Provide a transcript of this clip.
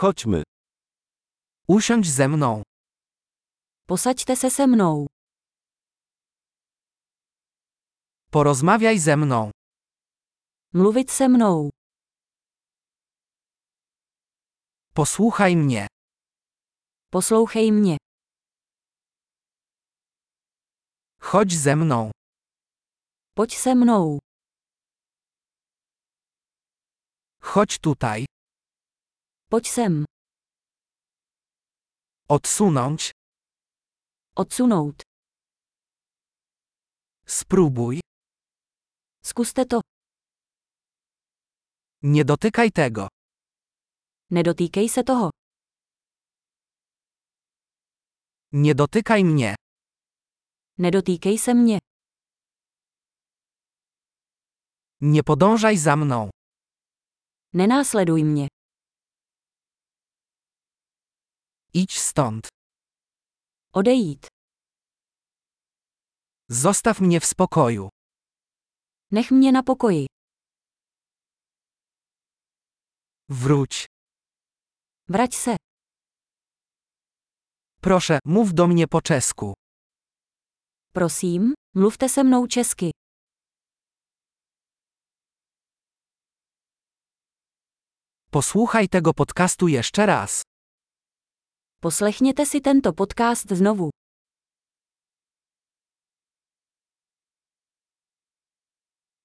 Chodźmy. Usiądź ze mną. Posaďte se se mnou. Porozmawiaj ze mną. Mluvit se mnou. Posłuchaj mnie. Poslouchej mě. Chodź ze mną. Pojď se mnou. Chodź tutaj. Pojď sem. Odsunąć. Odsunout. Spróbuj. Zkuste to. Nie dotykaj tego. Nedotýkej se toho. Nie dotykaj mnie. Nedotýkej se mě. Nie podążaj za mną. Nenásleduj mě. Idź stąd. Odejít. Zostaw mnie w spokoju. Nech mě na pokoji. Wróć. Vrať se. Proszę, mów do mnie po czesku. Prosím, mluvte se mnou česky. Posłuchaj tego podcastu jeszcze raz. Poslechněte si tento podcast znovu.